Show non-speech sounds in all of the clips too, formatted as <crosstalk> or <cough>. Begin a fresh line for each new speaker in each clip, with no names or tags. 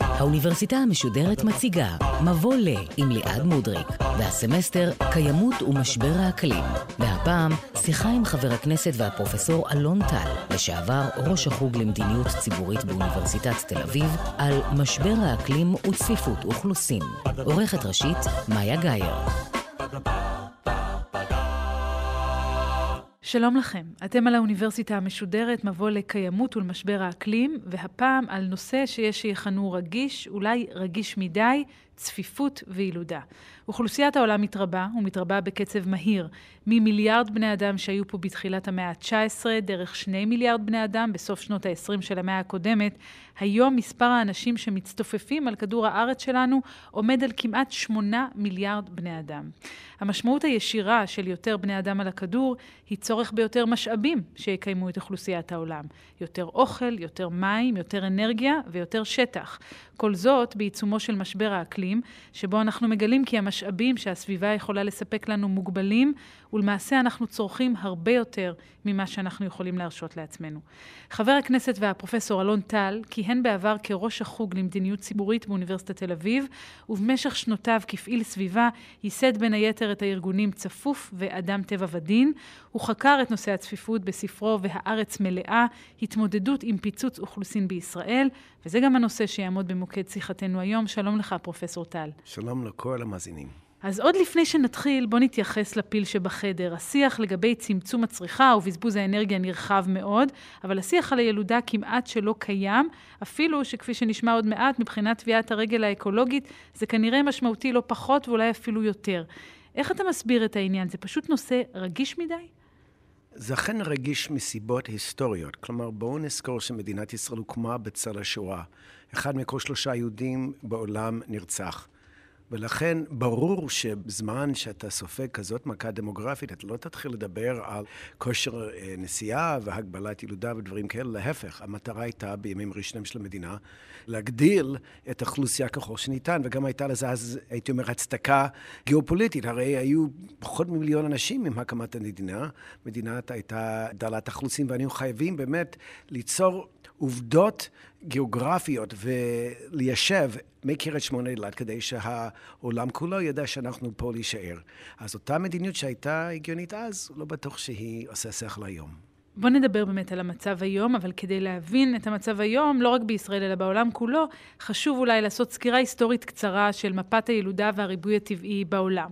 האוניברסיטה המשודרת מציגה מבוא ל עם ליעד מודריק, והסמסטר קיימות ומשבר האקלים. והפעם שיחה עם חבר הכנסת והפרופסור אלון טל, לשעבר ראש החוג למדיניות ציבורית באוניברסיטת תל אביב, על משבר האקלים וצפיפות אוכלוסין. עורכת ראשית מאיה גאייר.
שלום לכם, אתם על האוניברסיטה המשודרת, מבוא לקיימות ולמשבר האקלים, והפעם על נושא שיש שיכנו רגיש, אולי רגיש מדי, צפיפות וילודה. אוכלוסיית העולם מתרבה, ומתרבה בקצב מהיר, ממיליארד בני אדם שהיו פה בתחילת המאה ה-19, דרך שני מיליארד בני אדם בסוף שנות ה-20 של המאה הקודמת, היום מספר האנשים שמצטופפים על כדור הארץ שלנו עומד על כמעט שמונה מיליארד בני אדם. המשמעות הישירה של יותר בני אדם על הכדור היא צורך ביותר משאבים שיקיימו את אוכלוסיית העולם. יותר אוכל, יותר מים, יותר אנרגיה ויותר שטח. כל זאת בעיצומו של משבר האקלים, שבו אנחנו מגלים כי המשאבים שהסביבה יכולה לספק לנו מוגבלים, ולמעשה אנחנו צורכים הרבה יותר ממה שאנחנו יכולים להרשות לעצמנו. חבר הכנסת והפרופסור אלון טל כיהן בעבר כראש החוג למדיניות ציבורית באוניברסיטת תל אביב, ובמשך שנותיו כפעיל סביבה ייסד בין היתר את הארגונים צפוף ואדם טבע ודין. הוא חקר את נושא הצפיפות בספרו "והארץ מלאה, התמודדות עם פיצוץ אוכלוסין בישראל", וזה גם הנושא שיעמוד במוקד שיחתנו היום. שלום לך, פרופסור טל.
שלום לכל המאזינים.
אז עוד לפני שנתחיל, בוא נתייחס לפיל שבחדר. השיח לגבי צמצום הצריכה ובזבוז האנרגיה נרחב מאוד, אבל השיח על הילודה כמעט שלא קיים, אפילו שכפי שנשמע עוד מעט, מבחינת טביעת הרגל האקולוגית, זה כנראה משמעותי לא פחות ואולי אפילו יותר. איך אתה מסביר את העניין? זה פשוט נושא רגיש מדי?
זה אכן רגיש מסיבות היסטוריות. כלומר, בואו נזכור שמדינת ישראל הוקמה בצל השואה. אחד מכל שלושה יהודים בעולם נרצח. ולכן ברור שבזמן שאתה סופג כזאת מכה דמוגרפית, אתה לא תתחיל לדבר על כושר אה, נסיעה והגבלת ילודה ודברים כאלה. להפך, המטרה הייתה בימים ראשונים של המדינה להגדיל את האוכלוסייה ככל שניתן, וגם הייתה לזה אז, הייתי אומר, הצדקה גיאופוליטית. הרי היו פחות ממיליון אנשים עם הקמת המדינה. מדינה הייתה דלת אוכלוסין, והיינו חייבים באמת ליצור עובדות גיאוגרפיות וליישב מקריית שמונה אילת כדי שהעולם כולו ידע שאנחנו פה להישאר. אז אותה מדיניות שהייתה הגיונית אז, לא בטוח שהיא עושה שכל היום.
בוא נדבר באמת על המצב היום, אבל כדי להבין את המצב היום, לא רק בישראל אלא בעולם כולו, חשוב אולי לעשות סקירה היסטורית קצרה של מפת הילודה והריבוי הטבעי בעולם.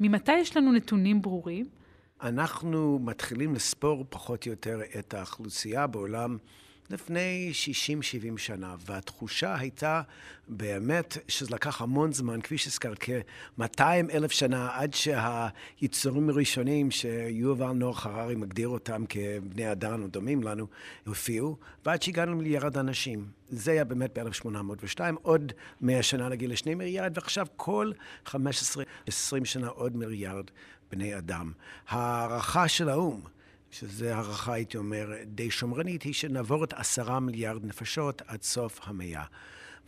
ממתי יש לנו נתונים ברורים?
אנחנו מתחילים לספור פחות או יותר את האוכלוסייה בעולם לפני 60-70 שנה, והתחושה הייתה באמת שזה לקח המון זמן, כפי שהזכרת, כ-200 אלף שנה עד שהיצורים הראשונים שיובל נוח הררי מגדיר אותם כבני אדם או דומים לנו, הופיעו, ועד שהגענו למיליארד אנשים. זה היה באמת ב-1802, עוד 100 שנה לגיל לשני מיליארד, ועכשיו כל 15-20 שנה עוד מיליארד בני אדם. הערכה של האו"ם שזו הערכה, הייתי אומר, די שמרנית, היא שנעבור את עשרה מיליארד נפשות עד סוף המאה.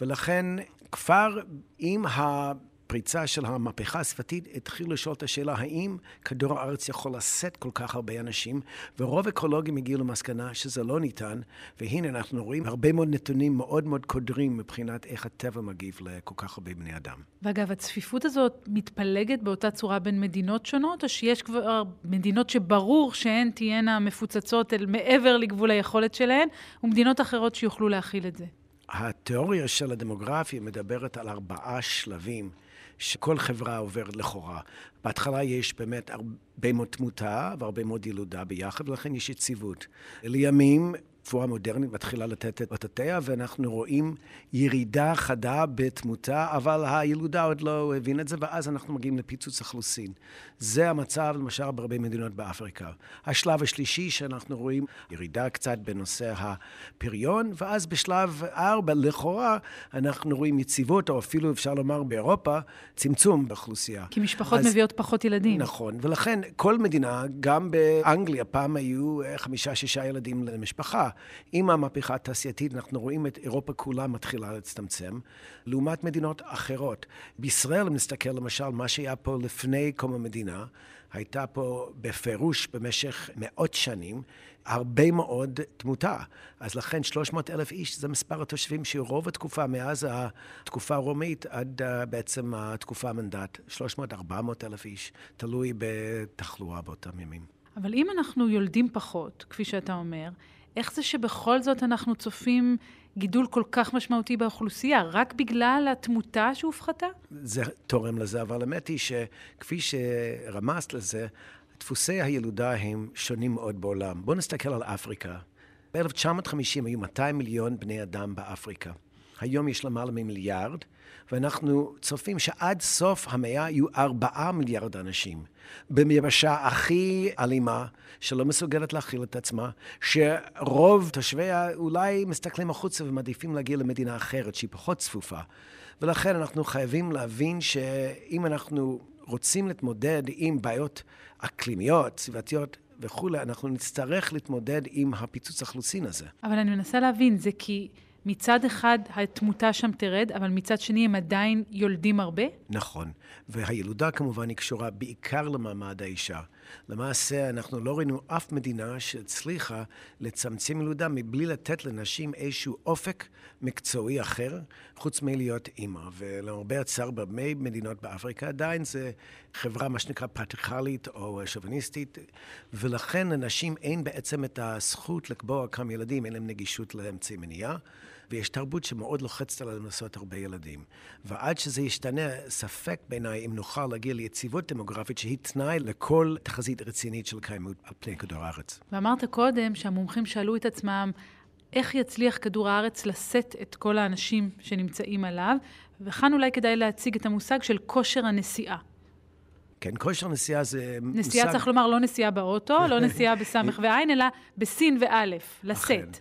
ולכן כבר עם ה... הפריצה של המהפכה השפתית התחילו לשאול את השאלה האם כדור הארץ יכול לשאת כל כך הרבה אנשים, ורוב אקולוגים הגיעו למסקנה שזה לא ניתן, והנה אנחנו רואים הרבה מאוד נתונים מאוד מאוד קודרים מבחינת איך הטבע מגיב לכל כך הרבה בני אדם.
ואגב, הצפיפות הזאת מתפלגת באותה צורה בין מדינות שונות, או שיש כבר מדינות שברור שהן תהיינה מפוצצות אל מעבר לגבול היכולת שלהן, ומדינות אחרות שיוכלו להכיל את זה?
התיאוריה של הדמוגרפיה מדברת על ארבעה שלבים. שכל חברה עוברת לכאורה. בהתחלה יש באמת הרבה מאוד תמותה והרבה מאוד ילודה ביחד, ולכן יש יציבות. לימים הרפואה המודרנית מתחילה לתת את אותותיה, ואנחנו רואים ירידה חדה בתמותה, אבל הילודה עוד לא הבינה את זה, ואז אנחנו מגיעים לפיצוץ אכלוסין. זה המצב, למשל, בהרבה מדינות באפריקה. השלב השלישי שאנחנו רואים ירידה קצת בנושא הפריון, ואז בשלב ארבע, לכאורה, אנחנו רואים יציבות, או אפילו אפשר לומר באירופה, צמצום באוכלוסייה.
כי משפחות אז, מביאות פחות ילדים.
נכון, ולכן כל מדינה, גם באנגליה, פעם היו חמישה-שישה ילדים למשפחה. עם המהפכה התעשייתית אנחנו רואים את אירופה כולה מתחילה להצטמצם, לעומת מדינות אחרות. בישראל, אם נסתכל למשל, מה שהיה פה לפני קום המדינה, הייתה פה בפירוש במשך מאות שנים הרבה מאוד תמותה. אז לכן 300 אלף איש זה מספר התושבים שרוב התקופה מאז התקופה הרומית עד uh, בעצם התקופה המנדט, 300-400 אלף איש, תלוי בתחלואה באותם ימים.
אבל אם אנחנו יולדים פחות, כפי שאתה אומר, איך זה שבכל זאת אנחנו צופים גידול כל כך משמעותי באוכלוסייה, רק בגלל התמותה שהופחתה?
זה תורם לזה, אבל האמת היא שכפי שרמזת לזה, דפוסי הילודה הם שונים מאוד בעולם. בואו נסתכל על אפריקה. ב-1950 היו 200 מיליון בני אדם באפריקה. היום יש למעלה ממיליארד, ואנחנו צופים שעד סוף המאה יהיו ארבעה מיליארד אנשים. ביבשה הכי אלימה, שלא מסוגלת להכיל את עצמה, שרוב תושביה אולי מסתכלים החוצה ומעדיפים להגיע למדינה אחרת שהיא פחות צפופה. ולכן אנחנו חייבים להבין שאם אנחנו רוצים להתמודד עם בעיות אקלימיות, סביבתיות וכולי, אנחנו נצטרך להתמודד עם הפיצוץ האכלוסין הזה.
אבל אני מנסה להבין, זה כי... מצד אחד התמותה שם תרד, אבל מצד שני הם עדיין יולדים הרבה?
נכון, והילודה כמובן היא קשורה בעיקר למעמד האישה. למעשה, אנחנו לא ראינו אף מדינה שהצליחה לצמצם ילודה מבלי לתת לנשים איזשהו אופק מקצועי אחר, חוץ מלהיות אימא. ולמרבה הצער, בהרבה מדינות באפריקה עדיין זה חברה, מה שנקרא פטריכלית או שוביניסטית, ולכן לנשים אין בעצם את הזכות לקבוע כמה ילדים, אין להם נגישות לאמצעי מניעה. ויש תרבות שמאוד לוחצת עלינו לעשות הרבה ילדים. ועד שזה ישתנה, ספק בעיניי אם נוכל להגיע ליציבות דמוגרפית שהיא תנאי לכל תחזית רצינית של קיימות על פני כדור הארץ.
ואמרת קודם שהמומחים שאלו את עצמם איך יצליח כדור הארץ לשאת את כל האנשים שנמצאים עליו, וכאן אולי כדאי להציג את המושג של כושר הנסיעה.
כן, כושר נסיעה זה
נסיעה מושג... נסיעה צריך לומר לא נסיעה באוטו, לא <laughs> נסיעה בסמך ועין, אלא בסין ואלף, לשאת.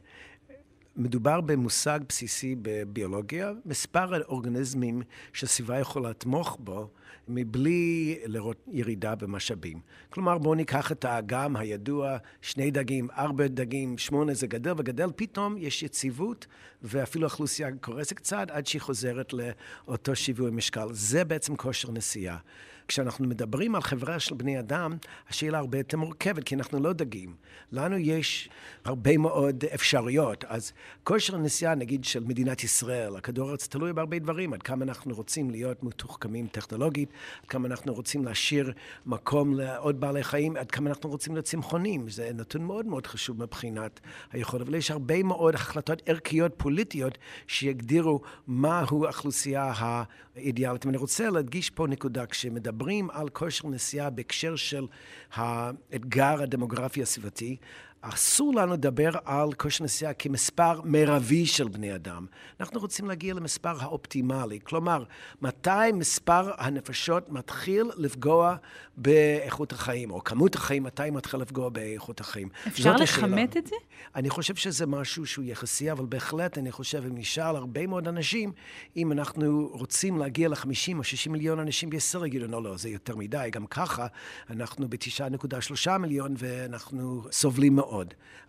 מדובר במושג בסיסי בביולוגיה, מספר האורגניזמים שהסביבה יכולה לתמוך בו מבלי לראות ירידה במשאבים. כלומר, בואו ניקח את האגם הידוע, שני דגים, ארבע דגים, שמונה זה גדל וגדל, פתאום יש יציבות ואפילו האוכלוסייה קורסת קצת עד שהיא חוזרת לאותו שיווי משקל. זה בעצם כושר נסיעה. כשאנחנו מדברים על חברה של בני אדם, השאלה הרבה יותר מורכבת, כי אנחנו לא דגים. לנו יש הרבה מאוד אפשרויות. אז כושר הנסיעה, נגיד, של מדינת ישראל, הכדור הארץ תלוי בהרבה דברים, עד כמה אנחנו רוצים להיות מתוחכמים טכנולוגית, עד כמה אנחנו רוצים להשאיר מקום לעוד בעלי חיים, עד כמה אנחנו רוצים להיות צמחונים. זה נתון מאוד מאוד חשוב מבחינת היכולת. אבל יש הרבה מאוד החלטות ערכיות פוליטיות שיגדירו מהו האוכלוסייה האידיאלית. ואני רוצה להדגיש פה נקודה, כשמדברים על כושר נסיעה בהקשר של האתגר הדמוגרפי הסביבתי, אסור לנו לדבר על כושר נסיעה כמספר מרבי של בני אדם. אנחנו רוצים להגיע למספר האופטימלי. כלומר, מתי מספר הנפשות מתחיל לפגוע באיכות החיים, או כמות החיים, מתי מתחיל לפגוע באיכות החיים.
אפשר לכמת את זה?
אני חושב שזה משהו שהוא יחסי, אבל בהחלט אני חושב, אם נשאל הרבה מאוד אנשים, אם אנחנו רוצים להגיע ל-50 או 60 מיליון אנשים בישראל, יגידו, לא, לא, זה יותר מדי. גם ככה, אנחנו ב-9.3 מיליון ואנחנו סובלים מאוד.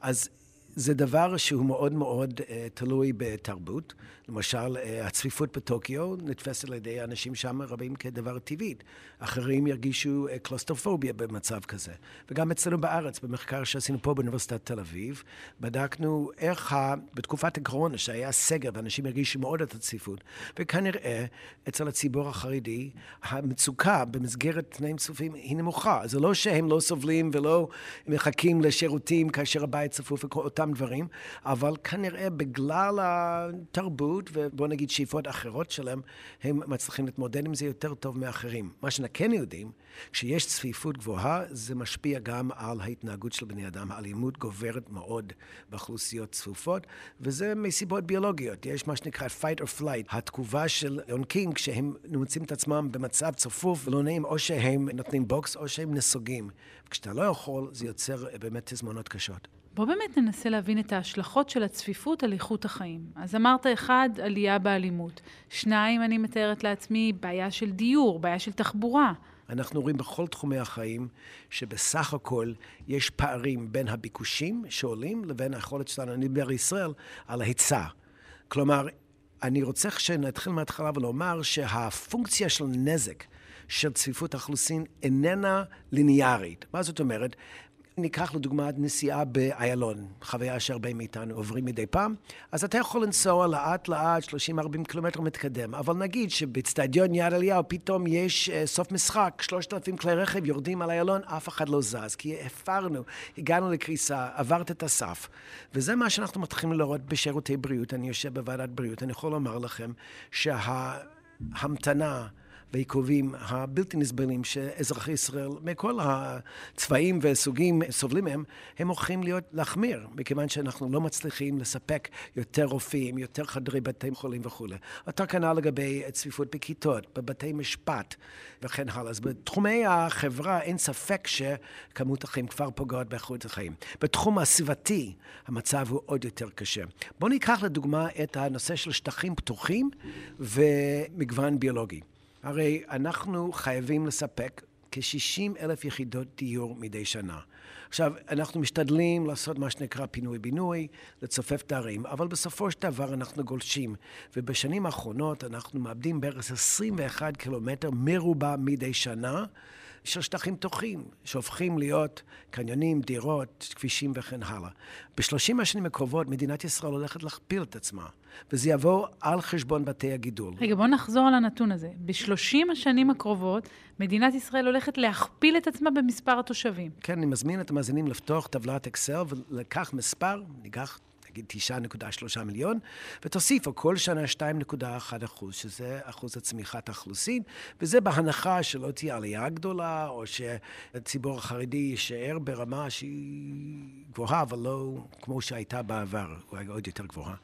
אז זה דבר שהוא מאוד מאוד uh, תלוי בתרבות. למשל, uh, הצפיפות בטוקיו נתפסת על ידי אנשים שם רבים כדבר טבעי. אחרים ירגישו uh, קלוסטרופוביה במצב כזה. וגם אצלנו בארץ, במחקר שעשינו פה באוניברסיטת תל אביב, בדקנו איך ה... בתקופת הקורונה, שהיה סגר ואנשים הרגישו מאוד את הצפיפות, וכנראה אצל הציבור החרדי, המצוקה במסגרת תנאים צפופים היא נמוכה. זה לא שהם לא סובלים ולא מחכים לשירותים כאשר הבית צפוף ואותם אותם דברים, אבל כנראה בגלל התרבות ובוא נגיד שאיפות אחרות שלהם, הם מצליחים להתמודד עם זה יותר טוב מאחרים. מה שכן יודעים, כשיש צפיפות גבוהה, זה משפיע גם על ההתנהגות של בני אדם. האלימות גוברת מאוד באוכלוסיות צפופות, וזה מסיבות ביולוגיות. יש מה שנקרא fight or flight, התגובה של יונקים כשהם מוצאים את עצמם במצב צפוף ולא נעים, או שהם נותנים בוקס או שהם נסוגים. וכשאתה לא יכול, זה יוצר באמת תזמונות קשות.
בוא באמת ננסה להבין את ההשלכות של הצפיפות על איכות החיים. אז אמרת, אחד, עלייה באלימות. שניים, אני מתארת לעצמי, בעיה של דיור, בעיה של תחבורה.
אנחנו רואים בכל תחומי החיים שבסך הכל יש פערים בין הביקושים שעולים לבין היכולת שלנו, אני מדבר ישראל, על ההיצע. כלומר, אני רוצה שנתחיל מההתחלה ולומר שהפונקציה של נזק של צפיפות האכלוסין איננה ליניארית. מה זאת אומרת? ניקח לדוגמה נסיעה באיילון, חוויה שהרבה מאיתנו עוברים מדי פעם, אז אתה יכול לנסוע לאט לאט, 30-40 קילומטר מתקדם, אבל נגיד שבאצטדיון יד אליהו פתאום יש uh, סוף משחק, 3,000 כלי רכב יורדים על איילון, אף אחד לא זז, כי הפרנו, הגענו לקריסה, עברת את הסף. וזה מה שאנחנו מתחילים לראות בשירותי בריאות. אני יושב בוועדת בריאות, אני יכול לומר לכם שההמתנה, והעיכובים הבלתי נסבלים שאזרחי ישראל מכל הצבעים וסוגים סובלים מהם, הם הולכים להיות להחמיר, מכיוון שאנחנו לא מצליחים לספק יותר רופאים, יותר חדרי בתי חולים וכולי. אותו כנ"ל לגבי צפיפות בכיתות, בבתי משפט וכן הלאה. אז בתחומי החברה אין ספק שכמות החיים כבר פוגעת באיכות החיים. בתחום הסביבתי המצב הוא עוד יותר קשה. בואו ניקח לדוגמה את הנושא של שטחים פתוחים ומגוון ביולוגי. הרי אנחנו חייבים לספק כ-60 אלף יחידות דיור מדי שנה. עכשיו, אנחנו משתדלים לעשות מה שנקרא פינוי-בינוי, לצופף את הערים, אבל בסופו של דבר אנחנו גולשים. ובשנים האחרונות אנחנו מאבדים בערך 21 קילומטר מרובע מדי שנה. של שטחים פתוחים, שהופכים להיות קניונים, דירות, כבישים וכן הלאה. בשלושים השנים הקרובות מדינת ישראל הולכת להכפיל את עצמה, וזה יבוא על חשבון בתי הגידול.
רגע, בואו נחזור על הנתון הזה. בשלושים השנים הקרובות מדינת ישראל הולכת להכפיל את עצמה במספר התושבים.
כן, אני מזמין את המאזינים לפתוח טבלת אקסל ולקח מספר, ניקח נגיד 9.3 מיליון, ותוסיפו כל שנה 2.1 אחוז, שזה אחוז הצמיחת האכלוסין, וזה בהנחה שלא תהיה עלייה גדולה, או שהציבור החרדי יישאר ברמה שהיא גבוהה, אבל לא כמו שהייתה בעבר, עוד יותר גבוהה.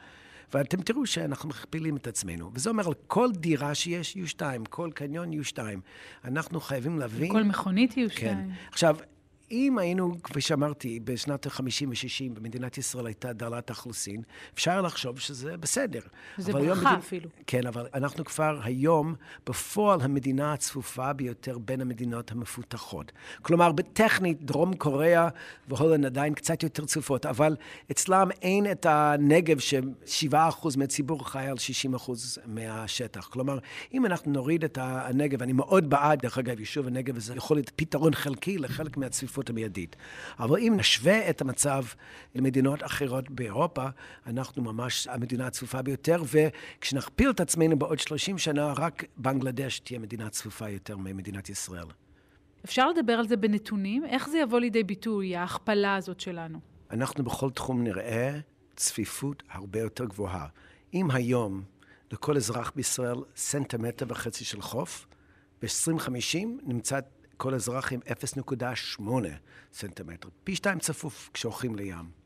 ואתם תראו שאנחנו מכפילים את עצמנו. וזה אומר, על כל דירה שיש, יהיו שתיים, כל קניון יהיו שתיים. אנחנו חייבים להבין...
כל מכונית יהיו
כן.
שתיים.
עכשיו, אם היינו, כפי שאמרתי, בשנת ה-50 ו-60 במדינת ישראל הייתה דלת אכלוסין, אפשר לחשוב שזה בסדר.
זה ברכה
מדינה...
אפילו.
כן, אבל אנחנו כבר היום בפועל המדינה הצפופה ביותר בין המדינות המפותחות. כלומר, בטכנית, דרום קוריאה והולנד עדיין קצת יותר צפופות, אבל אצלם אין את הנגב ש-7% מהציבור חי על 60% מהשטח. כלומר, אם אנחנו נוריד את הנגב, אני מאוד בעד, דרך אגב, יישוב הנגב, וזה יכול להיות פתרון חלקי לחלק מהצפיפות. הצפיפות המיידית. אבל אם נשווה את המצב למדינות אחרות באירופה, אנחנו ממש המדינה הצפופה ביותר, וכשנכפיל את עצמנו בעוד 30 שנה, רק בנגלדש תהיה מדינה צפופה יותר ממדינת ישראל.
אפשר לדבר על זה בנתונים? איך זה יבוא לידי ביטוי, ההכפלה הזאת שלנו?
אנחנו בכל תחום נראה צפיפות הרבה יותר גבוהה. אם היום לכל אזרח בישראל סנטימטר וחצי של חוף, ב-2050 נמצא כל אזרח עם 0.8 סנטימטר, פי שתיים צפוף כשהולכים לים.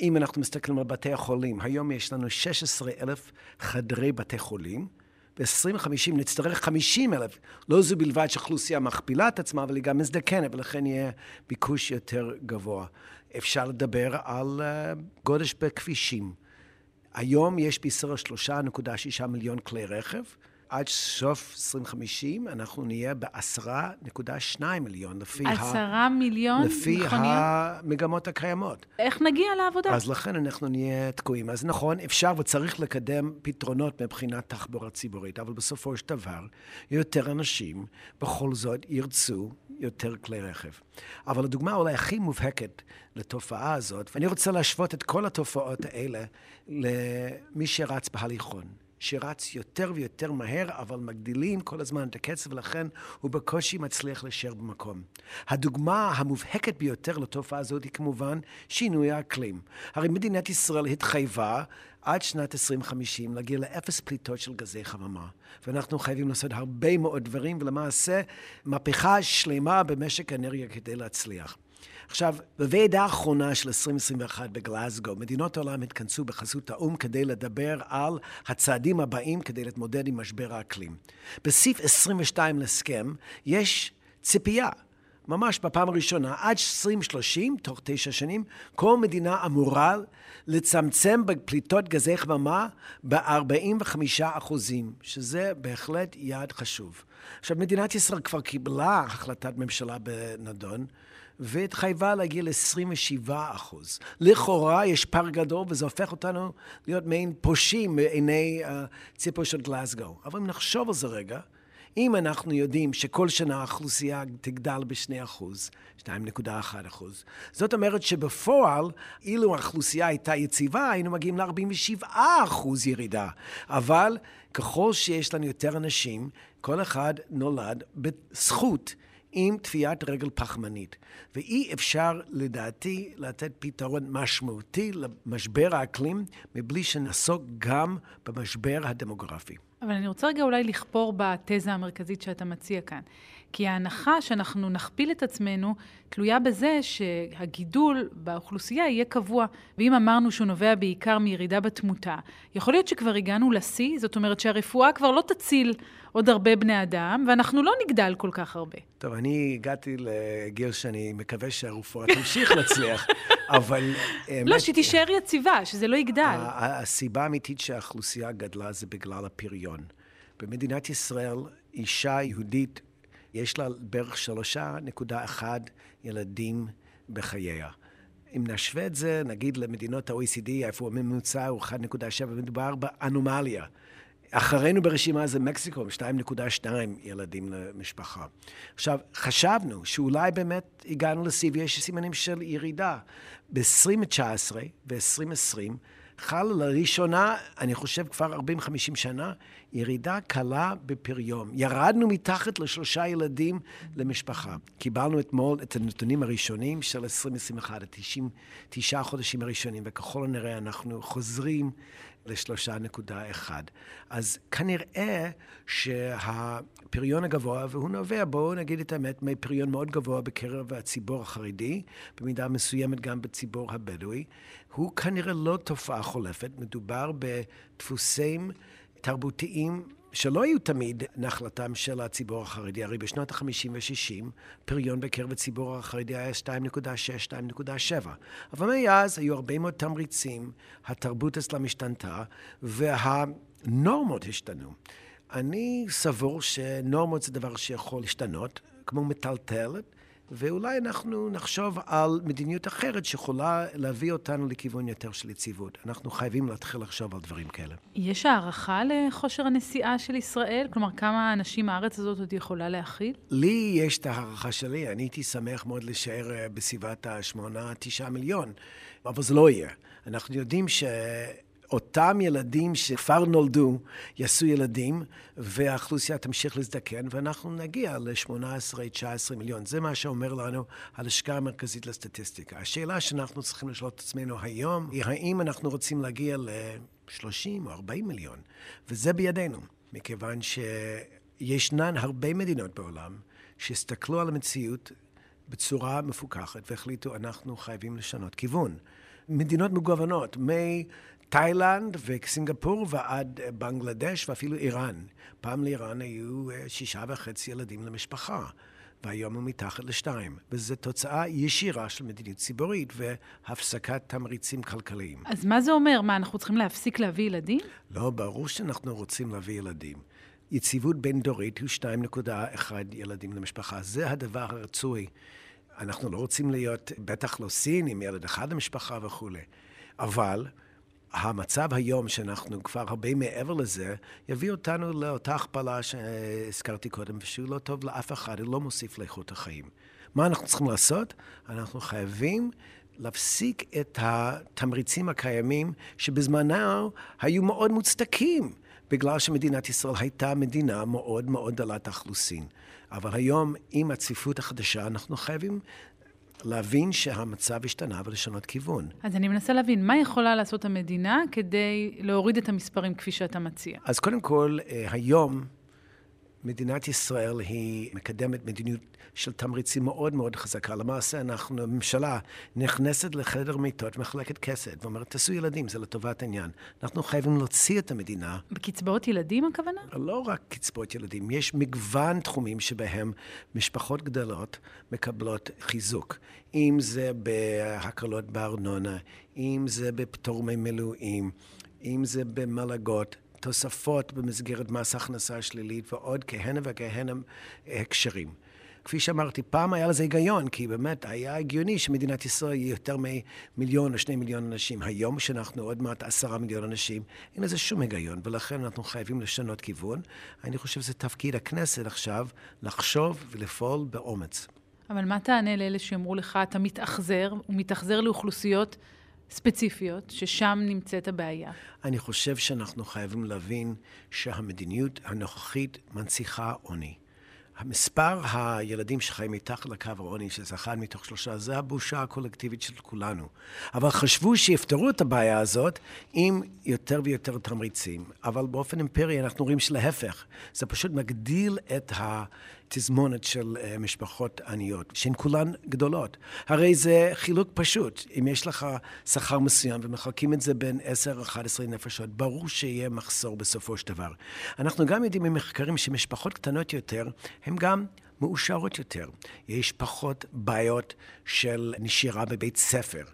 אם אנחנו מסתכלים על בתי החולים, היום יש לנו 16 אלף חדרי בתי חולים, ב-2050 נצטרך 50 אלף. לא זו בלבד שאוכלוסייה מכפילה את עצמה, אבל היא גם מזדקנת, ולכן יהיה ביקוש יותר גבוה. אפשר לדבר על uh, גודש בכבישים. היום יש בישראל 3.6 מיליון כלי רכב. עד סוף 2050 אנחנו נהיה ב-10.2 מיליון, לפי,
ה... מיליון
לפי מכוניות? המגמות הקיימות.
איך נגיע לעבודה?
אז לכן אנחנו נהיה תקועים. אז נכון, אפשר וצריך לקדם פתרונות מבחינת תחבורה ציבורית, אבל בסופו של דבר, יותר אנשים בכל זאת ירצו יותר כלי רכב. אבל הדוגמה אולי הכי מובהקת לתופעה הזאת, ואני רוצה להשוות את כל התופעות האלה למי שרץ בהליכון. שרץ יותר ויותר מהר, אבל מגדילים כל הזמן את הקצב, ולכן הוא בקושי מצליח להישאר במקום. הדוגמה המובהקת ביותר לתופעה הזאת היא כמובן שינוי האקלים. הרי מדינת ישראל התחייבה עד שנת 2050 להגיע לאפס פליטות של גזי חממה. ואנחנו חייבים לעשות הרבה מאוד דברים, ולמעשה מהפכה שלמה במשק האנרגיה כדי להצליח. עכשיו, בוועידה האחרונה של 2021 בגלאזגו, מדינות העולם התכנסו בחסות האו"ם כדי לדבר על הצעדים הבאים כדי להתמודד עם משבר האקלים. בסעיף 22 להסכם יש ציפייה ממש בפעם הראשונה, עד 2030, תוך תשע שנים, כל מדינה אמורה לצמצם בפליטות גזי חממה ב-45 אחוזים, שזה בהחלט יעד חשוב. עכשיו, מדינת ישראל כבר קיבלה החלטת ממשלה בנדון, והתחייבה להגיע ל-27 אחוז. לכאורה יש פער גדול, וזה הופך אותנו להיות מעין פושעים מעיני uh, של גלסגו. אבל אם נחשוב על זה רגע, אם אנחנו יודעים שכל שנה האוכלוסייה תגדל ב-2 אחוז, 2.1 אחוז, זאת אומרת שבפועל, אילו האוכלוסייה הייתה יציבה, היינו מגיעים ל-47 אחוז ירידה. אבל ככל שיש לנו יותר אנשים, כל אחד נולד בזכות. עם טביעת רגל פחמנית. ואי אפשר, לדעתי, לתת פתרון משמעותי למשבר האקלים מבלי שנעסוק גם במשבר הדמוגרפי.
אבל אני רוצה רגע אולי לכפור בתזה המרכזית שאתה מציע כאן. כי ההנחה שאנחנו נכפיל את עצמנו תלויה בזה שהגידול באוכלוסייה יהיה קבוע. ואם אמרנו שהוא נובע בעיקר מירידה בתמותה, יכול להיות שכבר הגענו לשיא, זאת אומרת שהרפואה כבר לא תציל עוד הרבה בני אדם, ואנחנו לא נגדל כל כך הרבה.
טוב, אני הגעתי לגיל שאני מקווה שהרפואה תמשיך להצליח, <laughs> אבל...
לא, שתישאר יציבה, שזה לא יגדל.
הסיבה האמיתית שהאוכלוסייה גדלה זה בגלל הפריון. במדינת ישראל, אישה יהודית יש לה בערך 3.1 ילדים בחייה. אם נשווה את זה, נגיד למדינות ה-OECD, איפה הממוצע הוא 1.7, מדובר באנומליה. אחרינו ברשימה זה מקסיקו, עם 2.2 ילדים למשפחה. עכשיו, חשבנו שאולי באמת הגענו לשיא ויש סימנים של ירידה. ב-2019 ו-2020 חל לראשונה, אני חושב כבר 40-50 שנה, ירידה קלה בפריון. ירדנו מתחת לשלושה ילדים למשפחה. קיבלנו אתמול את הנתונים הראשונים של 2021, התשעה חודשים הראשונים, וככל הנראה אנחנו חוזרים לשלושה נקודה אחד. אז כנראה שהפריון הגבוה, והוא נובע, בואו נגיד את האמת, מפריון מאוד גבוה בקרב הציבור החרדי, במידה מסוימת גם בציבור הבדואי, הוא כנראה לא תופעה חולפת, מדובר בדפוסים תרבותיים שלא היו תמיד נחלתם של הציבור החרדי. הרי בשנות ה-50 ו-60 פריון בקרב הציבור החרדי היה 2.6, 2.7. אבל מאז היו הרבה מאוד תמריצים, התרבות אצלם השתנתה, והנורמות השתנו. אני סבור שנורמות זה דבר שיכול להשתנות, כמו מטלטלת, ואולי אנחנו נחשוב על מדיניות אחרת שיכולה להביא אותנו לכיוון יותר של יציבות. אנחנו חייבים להתחיל לחשוב על דברים כאלה.
יש הערכה לכושר הנסיעה של ישראל? כלומר, כמה אנשים הארץ הזאת עוד יכולה להכיל?
לי יש את ההערכה שלי. אני הייתי שמח מאוד להישאר אה, בסביבת ה-8-9 מיליון, אבל זה לא יהיה. אנחנו יודעים ש... אותם ילדים שכבר נולדו יעשו ילדים, והאוכלוסייה תמשיך להזדקן, ואנחנו נגיע ל-18-19 מיליון. זה מה שאומר לנו הלשכה המרכזית לסטטיסטיקה. השאלה שאנחנו צריכים לשאול את עצמנו היום היא האם אנחנו רוצים להגיע ל-30 או 40 מיליון, וזה בידינו, מכיוון שישנן הרבה מדינות בעולם שהסתכלו על המציאות בצורה מפוקחת והחליטו, אנחנו חייבים לשנות כיוון. מדינות מגוונות, מ... תאילנד וסינגפור ועד בנגלדש ואפילו איראן. פעם לאיראן היו אה, שישה וחצי ילדים למשפחה, והיום הוא מתחת לשתיים. וזו תוצאה ישירה של מדיניות ציבורית והפסקת תמריצים כלכליים.
אז מה זה אומר? מה, אנחנו צריכים להפסיק להביא ילדים?
לא, ברור שאנחנו רוצים להביא ילדים. יציבות בין-דורית הוא 2.1 ילדים למשפחה. זה הדבר הרצוי. אנחנו לא רוצים להיות, בטח לא סין עם ילד אחד למשפחה וכולי. אבל המצב היום, שאנחנו כבר הרבה מעבר לזה, יביא אותנו לאותה הכפלה שהזכרתי קודם, ושהוא לא טוב לאף אחד, הוא לא מוסיף לאיכות החיים. מה אנחנו צריכים לעשות? אנחנו חייבים להפסיק את התמריצים הקיימים, שבזמנו היו מאוד מוצדקים, בגלל שמדינת ישראל הייתה מדינה מאוד מאוד דלת אכלוסין. אבל היום, עם הצפיפות החדשה, אנחנו חייבים להבין שהמצב השתנה ולשנות כיוון.
אז אני מנסה להבין, מה יכולה לעשות המדינה כדי להוריד את המספרים כפי שאתה מציע?
אז קודם כל, אה, היום מדינת ישראל היא מקדמת מדיניות של תמריצים מאוד מאוד חזקה. למעשה, אנחנו, הממשלה נכנסת לחדר מיטות, מחלקת כסף, ואומרת, תעשו ילדים, זה לטובת העניין. אנחנו חייבים להוציא את המדינה.
בקצבאות ילדים הכוונה?
לא רק קצבאות ילדים, יש מגוון תחומים שבהם משפחות גדולות מקבלות חיזוק. אם זה בהקלות בארנונה, אם זה בפטור ממילואים, אם זה במלגות. תוספות במסגרת מס הכנסה שלילית ועוד כהנה וכהנה הקשרים. כפי שאמרתי, פעם היה לזה היגיון, כי באמת היה הגיוני שמדינת ישראל יהיה יותר ממיליון או שני מיליון אנשים. היום, שאנחנו עוד מעט עשרה מיליון אנשים, אין לזה שום היגיון, ולכן אנחנו חייבים לשנות כיוון. אני חושב שזה תפקיד הכנסת עכשיו לחשוב ולפעול באומץ.
אבל מה תענה לאלה שאמרו לך, אתה מתאכזר, הוא מתאכזר לאוכלוסיות ספציפיות, ששם נמצאת הבעיה?
אני חושב שאנחנו חייבים להבין שהמדיניות הנוכחית מנציחה עוני. המספר הילדים שחיים מתחת לקו העוני, שזה אחד מתוך שלושה, זה הבושה הקולקטיבית של כולנו. אבל חשבו שיפתרו את הבעיה הזאת עם יותר ויותר תמריצים. אבל באופן אמפירי אנחנו רואים שלהפך, זה פשוט מגדיל את ה... תזמונת של uh, משפחות עניות, שהן כולן גדולות. הרי זה חילוק פשוט. אם יש לך שכר מסוים ומחלקים את זה בין 10-11 נפשות, ברור שיהיה מחסור בסופו של דבר. אנחנו גם יודעים ממחקרים שמשפחות קטנות יותר, הן גם מאושרות יותר. יש פחות בעיות של נשירה בבית ספר.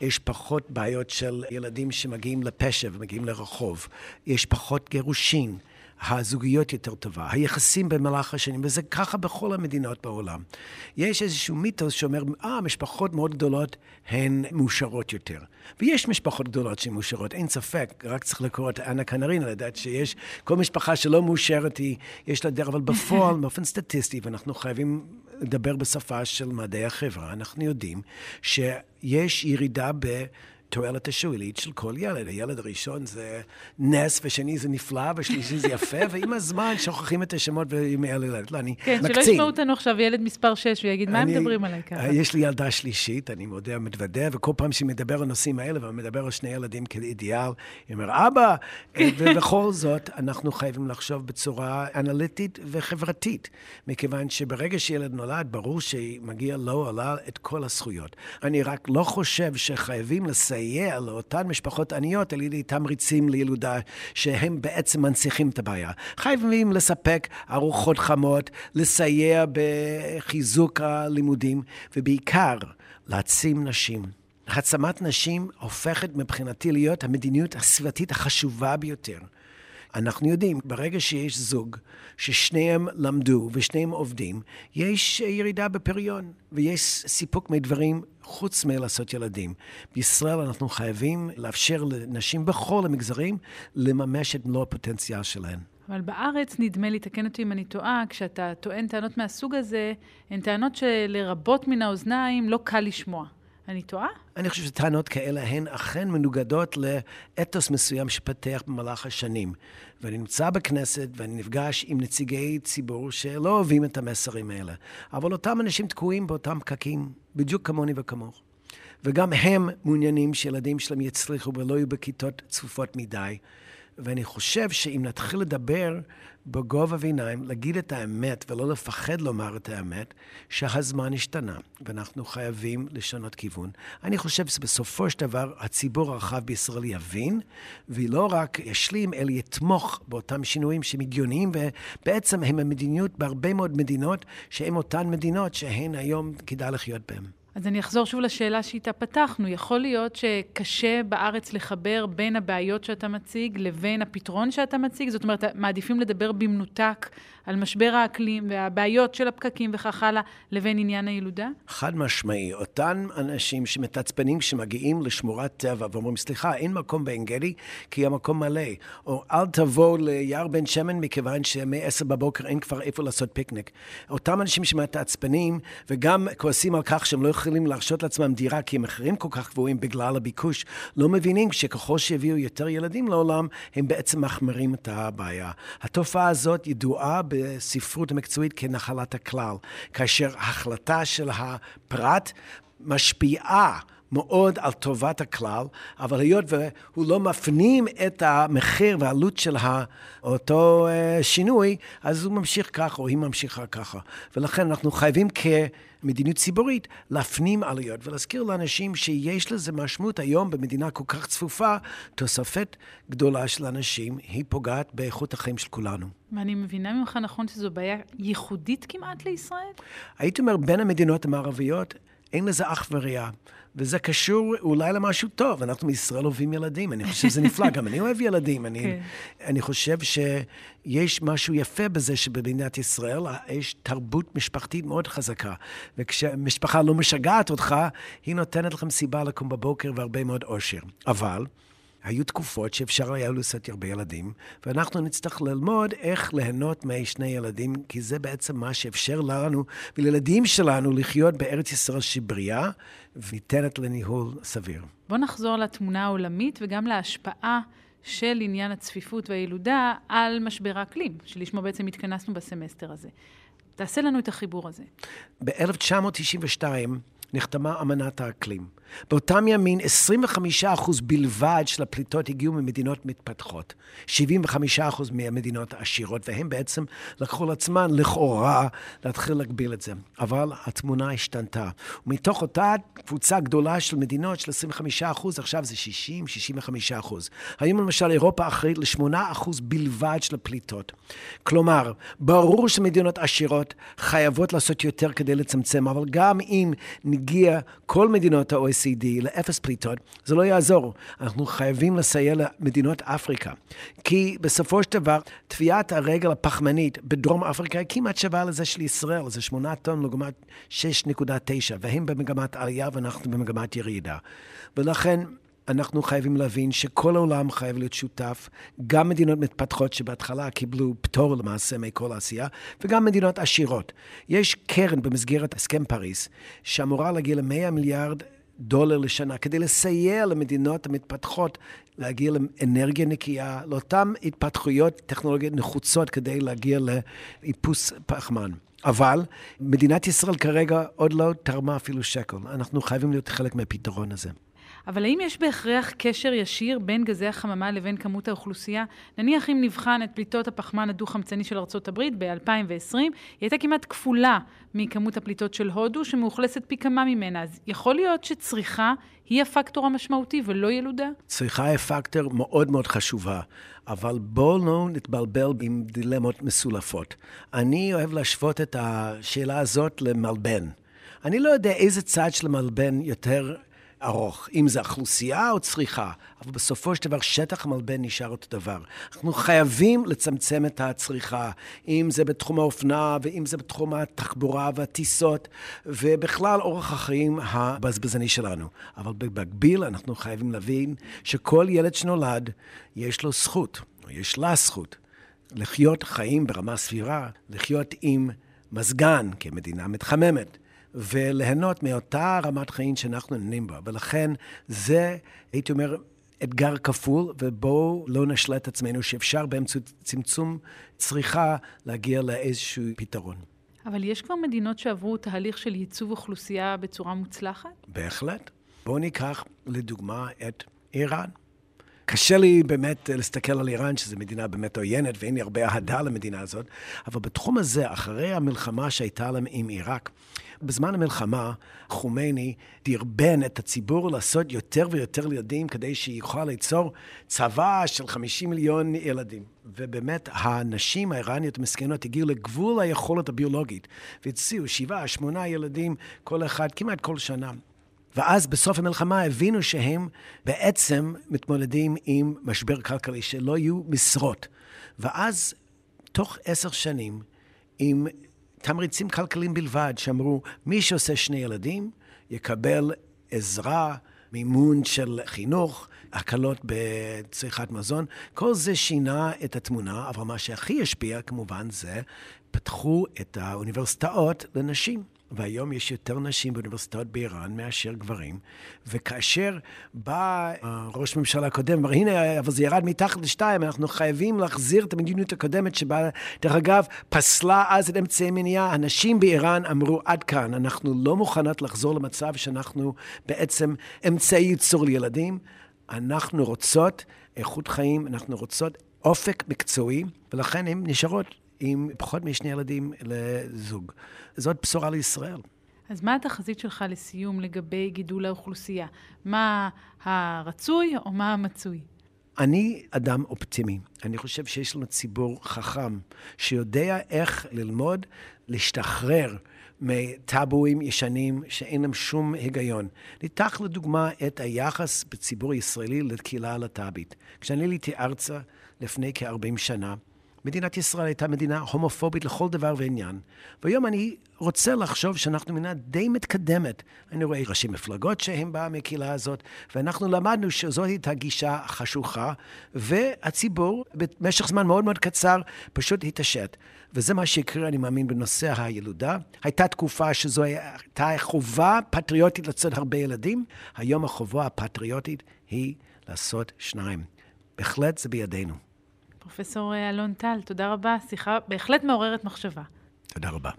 יש פחות בעיות של ילדים שמגיעים לפשע ומגיעים לרחוב. יש פחות גירושין. הזוגיות יותר טובה, היחסים במהלך השנים, וזה ככה בכל המדינות בעולם. יש איזשהו מיתוס שאומר, אה, משפחות מאוד גדולות הן מאושרות יותר. ויש משפחות גדולות שהן מאושרות, אין ספק, רק צריך לקרוא את אנה קנרינה, לדעת שיש כל משפחה שלא מאושרת, היא, יש לה דרך, אבל בפועל, <laughs> באופן סטטיסטי, ואנחנו חייבים לדבר בשפה של מדעי החברה, אנחנו יודעים שיש ירידה ב... תועלת השולית של כל ילד. הילד הראשון זה נס, ושני זה נפלא, ושלישי זה יפה, <laughs> ועם הזמן שוכחים את השמות ועם הילד. לא, אני
כן, מקצין. כן, שלא ישמעו אותנו עכשיו ילד מספר 6 ויגיד, מה הם מדברים עליי ככה?
יש לי ילדה שלישית, אני מודה, מתוודה, וכל פעם שהיא מדבר על הנושאים האלה, ומדבר על שני ילדים כאידיאל, היא אומרת, אבא, ובכל זאת, אנחנו חייבים לחשוב בצורה אנליטית וחברתית, מכיוון שברגע שילד נולד, ברור שמגיע לו או לה את כל הזכויות. אני רק לא חושב שחייבים לסיים לסייע לאותן משפחות עניות על ידי תמריצים לילודה, שהם בעצם מנציחים את הבעיה. חייבים לספק ארוחות חמות, לסייע בחיזוק הלימודים, ובעיקר להעצים נשים. העצמת נשים הופכת מבחינתי להיות המדיניות הסביבתית החשובה ביותר. אנחנו יודעים, ברגע שיש זוג ששניהם למדו ושניהם עובדים, יש ירידה בפריון ויש סיפוק מדברים חוץ מלעשות ילדים. בישראל אנחנו חייבים לאפשר לנשים בכל המגזרים לממש את מלוא הפוטנציאל שלהן.
אבל בארץ, נדמה לי, תקן אותי אם אני טועה, כשאתה טוען טענות מהסוג הזה, הן טענות שלרבות מן האוזניים לא קל לשמוע. אני טועה?
אני חושב שטענות כאלה הן אכן מנוגדות לאתוס מסוים שפתח במהלך השנים. ואני נמצא בכנסת ואני נפגש עם נציגי ציבור שלא אוהבים את המסרים האלה. אבל אותם אנשים תקועים באותם פקקים, בדיוק כמוני וכמוך. וגם הם מעוניינים שילדים שלהם יצליחו ולא יהיו בכיתות צפופות מדי. ואני חושב שאם נתחיל לדבר בגובה העיניים, להגיד את האמת ולא לפחד לומר את האמת, שהזמן השתנה ואנחנו חייבים לשנות כיוון. אני חושב שבסופו של דבר הציבור הרחב בישראל יבין, ולא רק ישלים, אלא יתמוך באותם שינויים שהם הגיוניים, ובעצם הם המדיניות בהרבה מאוד מדינות, שהן אותן מדינות שהן היום כדאי לחיות בהן.
אז אני אחזור שוב לשאלה שאיתה פתחנו. יכול להיות שקשה בארץ לחבר בין הבעיות שאתה מציג לבין הפתרון שאתה מציג? זאת אומרת, מעדיפים לדבר במנותק על משבר האקלים והבעיות של הפקקים וכך הלאה, לבין עניין הילודה?
חד משמעי. אותם אנשים שמתעצבנים, שמגיעים לשמורת טבע ואומרים, סליחה, אין מקום בעין גדי כי המקום מלא. או אל תבוא ליער בן שמן מכיוון שמ-10 בבוקר אין כבר איפה לעשות פיקניק. אותם אנשים שמתעצבנים וגם כועסים על כך שהם לא יכולים להרשות לעצמם דירה כי המחירים כל כך גבוהים בגלל הביקוש, לא מבינים שככל שיביאו יותר ילדים לעולם, הם בעצם מחמירים את הבעיה. התופעה הזאת ידועה בספרות המקצועית כנחלת הכלל, כאשר החלטה של הפרט משפיעה מאוד על טובת הכלל, אבל היות והוא לא מפנים את המחיר והעלות של אותו אה, שינוי, אז הוא ממשיך ככה או היא ממשיכה ככה. ולכן אנחנו חייבים כמדיניות ציבורית להפנים עלויות ולהזכיר לאנשים שיש לזה משמעות היום במדינה כל כך צפופה, תוספת גדולה של אנשים, היא פוגעת באיכות החיים של כולנו.
ואני מבינה ממך נכון שזו בעיה ייחודית כמעט לישראל?
הייתי אומר, בין המדינות המערביות, אין לזה אח ורע. וזה קשור אולי למשהו טוב. אנחנו בישראל אוהבים ילדים, אני חושב שזה נפלא, גם אני אוהב ילדים. אני, כן. אני חושב שיש משהו יפה בזה שבמדינת ישראל יש תרבות משפחתית מאוד חזקה. וכשמשפחה לא משגעת אותך, היא נותנת לכם סיבה לקום בבוקר והרבה מאוד אושר. אבל... היו תקופות שאפשר היה לעשות הרבה ילדים, ואנחנו נצטרך ללמוד איך ליהנות משני ילדים, כי זה בעצם מה שאפשר לנו ולילדים שלנו לחיות בארץ ישראל שהיא בריאה וניתנת לניהול סביר.
בואו נחזור לתמונה העולמית וגם להשפעה של עניין הצפיפות והילודה על משבר האקלים, שלשמו בעצם התכנסנו בסמסטר הזה. תעשה לנו את החיבור הזה.
ב-1992 נחתמה אמנת האקלים. באותם ימים 25% בלבד של הפליטות הגיעו ממדינות מתפתחות, 75% מהמדינות העשירות, והם בעצם לקחו על עצמן לכאורה להתחיל להגביל את זה. אבל התמונה השתנתה. ומתוך אותה קבוצה גדולה של מדינות של 25%, עכשיו זה 60-65%. היום למשל אירופה אחראית ל-8% בלבד של הפליטות. כלומר, ברור שמדינות עשירות חייבות לעשות יותר כדי לצמצם, אבל גם אם נגיע כל מדינות ה-OECD ה-OECD לאפס פליטות, זה לא יעזור. אנחנו חייבים לסייע למדינות אפריקה. כי בסופו של דבר, טביעת הרגל הפחמנית בדרום אפריקה היא כמעט שווה לזה של ישראל, זה 8 טון לעומת 6.9, והם במגמת עלייה ואנחנו במגמת ירידה. ולכן, אנחנו חייבים להבין שכל העולם חייב להיות שותף, גם מדינות מתפתחות שבהתחלה קיבלו פטור למעשה מכל העשייה, וגם מדינות עשירות. יש קרן במסגרת הסכם פריז, שאמורה להגיע ל-100 מיליארד דולר לשנה, כדי לסייע למדינות המתפתחות להגיע לאנרגיה נקייה, לאותן התפתחויות טכנולוגיות נחוצות כדי להגיע לאיפוס פחמן. אבל מדינת ישראל כרגע עוד לא תרמה אפילו שקל. אנחנו חייבים להיות חלק מהפתרון הזה.
אבל האם יש בהכרח קשר ישיר בין גזי החממה לבין כמות האוכלוסייה? נניח אם נבחן את פליטות הפחמן הדו-חמצני של ארה"ב ב-2020, היא הייתה כמעט כפולה מכמות הפליטות של הודו, שמאוכלסת פי כמה ממנה. אז יכול להיות שצריכה היא הפקטור המשמעותי ולא ילודה?
צריכה היא פקטור מאוד מאוד חשובה, אבל בואו לא נתבלבל עם דילמות מסולפות. אני אוהב להשוות את השאלה הזאת למלבן. אני לא יודע איזה צד של המלבן יותר ארוך, אם זה אוכלוסייה או צריכה, אבל בסופו של דבר שטח המלבן נשאר אותו דבר. אנחנו חייבים לצמצם את הצריכה, אם זה בתחום האופנה ואם זה בתחום התחבורה והטיסות, ובכלל אורח החיים הבזבזני שלנו. אבל במקביל אנחנו חייבים להבין שכל ילד שנולד, יש לו זכות, או יש לה זכות, לחיות חיים ברמה סבירה, לחיות עם מזגן כמדינה מתחממת. וליהנות מאותה רמת חיים שאנחנו נהנים בה. ולכן זה, הייתי אומר, אתגר כפול, ובואו לא נשלה את עצמנו שאפשר באמצעות צמצום צריכה להגיע לאיזשהו פתרון.
אבל יש כבר מדינות שעברו תהליך של ייצוב אוכלוסייה בצורה מוצלחת?
בהחלט. בואו ניקח לדוגמה את איראן. קשה לי באמת להסתכל על איראן, שזו מדינה באמת עוינת, ואין לי הרבה אהדה למדינה הזאת, אבל בתחום הזה, אחרי המלחמה שהייתה להם עם עיראק, בזמן המלחמה, חומייני דרבן את הציבור לעשות יותר ויותר ילדים כדי שיוכל ליצור צבא של 50 מיליון ילדים. ובאמת, הנשים האיראניות המסכנות הגיעו לגבול היכולת הביולוגית, והציעו שבעה, שמונה ילדים, כל אחד, כמעט כל שנה. ואז בסוף המלחמה הבינו שהם בעצם מתמודדים עם משבר כלכלי, שלא יהיו משרות. ואז, תוך עשר שנים, עם תמריצים כלכליים בלבד, שאמרו, מי שעושה שני ילדים יקבל עזרה, מימון של חינוך, הקלות בצריכת מזון. כל זה שינה את התמונה, אבל מה שהכי השפיע, כמובן, זה פתחו את האוניברסיטאות לנשים. והיום יש יותר נשים באוניברסיטאות באיראן מאשר גברים, וכאשר בא ראש ממשלה הקודם, אמר, הנה, אבל זה ירד מתחת לשתיים, אנחנו חייבים להחזיר את המדיניות הקודמת, שבה, דרך אגב, פסלה אז את אמצעי מניעה. הנשים באיראן אמרו, עד כאן, אנחנו לא מוכנות לחזור למצב שאנחנו בעצם אמצעי ייצור לילדים. אנחנו רוצות איכות חיים, אנחנו רוצות אופק מקצועי, ולכן הן נשארות עם פחות משני ילדים לזוג. זאת בשורה לישראל.
אז מה התחזית שלך לסיום לגבי גידול האוכלוסייה? מה הרצוי או מה המצוי?
אני אדם אופטימי. אני חושב שיש לנו ציבור חכם, שיודע איך ללמוד, להשתחרר מטאבואים ישנים שאין להם שום היגיון. ניקח לדוגמה את היחס בציבור הישראלי לקהילה הלהט"בית. כשאני עליתי ארצה לפני כ-40 שנה, מדינת ישראל הייתה מדינה הומופובית לכל דבר ועניין. והיום אני רוצה לחשוב שאנחנו מדינה די מתקדמת. אני רואה ראשי מפלגות שהם באו מהקהילה הזאת, ואנחנו למדנו שזאת הייתה גישה חשוכה, והציבור במשך זמן מאוד מאוד קצר פשוט התעשת. וזה מה שיקרה, אני מאמין, בנושא הילודה. הייתה תקופה שזו הייתה חובה פטריוטית לצאת הרבה ילדים, היום החובה הפטריוטית היא לעשות שניים. בהחלט זה בידינו.
פרופסור אה, אלון טל, תודה רבה. שיחה בהחלט מעוררת מחשבה.
תודה רבה.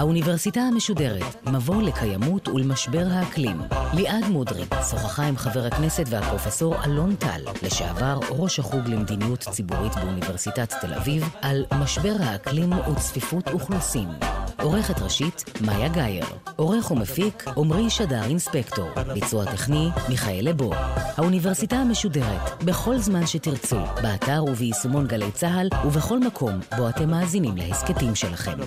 האוניברסיטה המשודרת, מבוא לקיימות ולמשבר האקלים. ליעד מודריק שוחחה עם חבר הכנסת והפרופסור אלון טל, לשעבר ראש החוג למדיניות ציבורית באוניברסיטת תל אביב, על משבר האקלים וצפיפות אוכלוסין. עורכת ראשית, מאיה גאייר. עורך ומפיק, עמרי שדר אינספקטור. ביצוע טכני, מיכאל לבו. האוניברסיטה המשודרת, בכל זמן שתרצו, באתר וביישומון גלי צה"ל ובכל מקום בו אתם מאזינים להסכתים שלכם.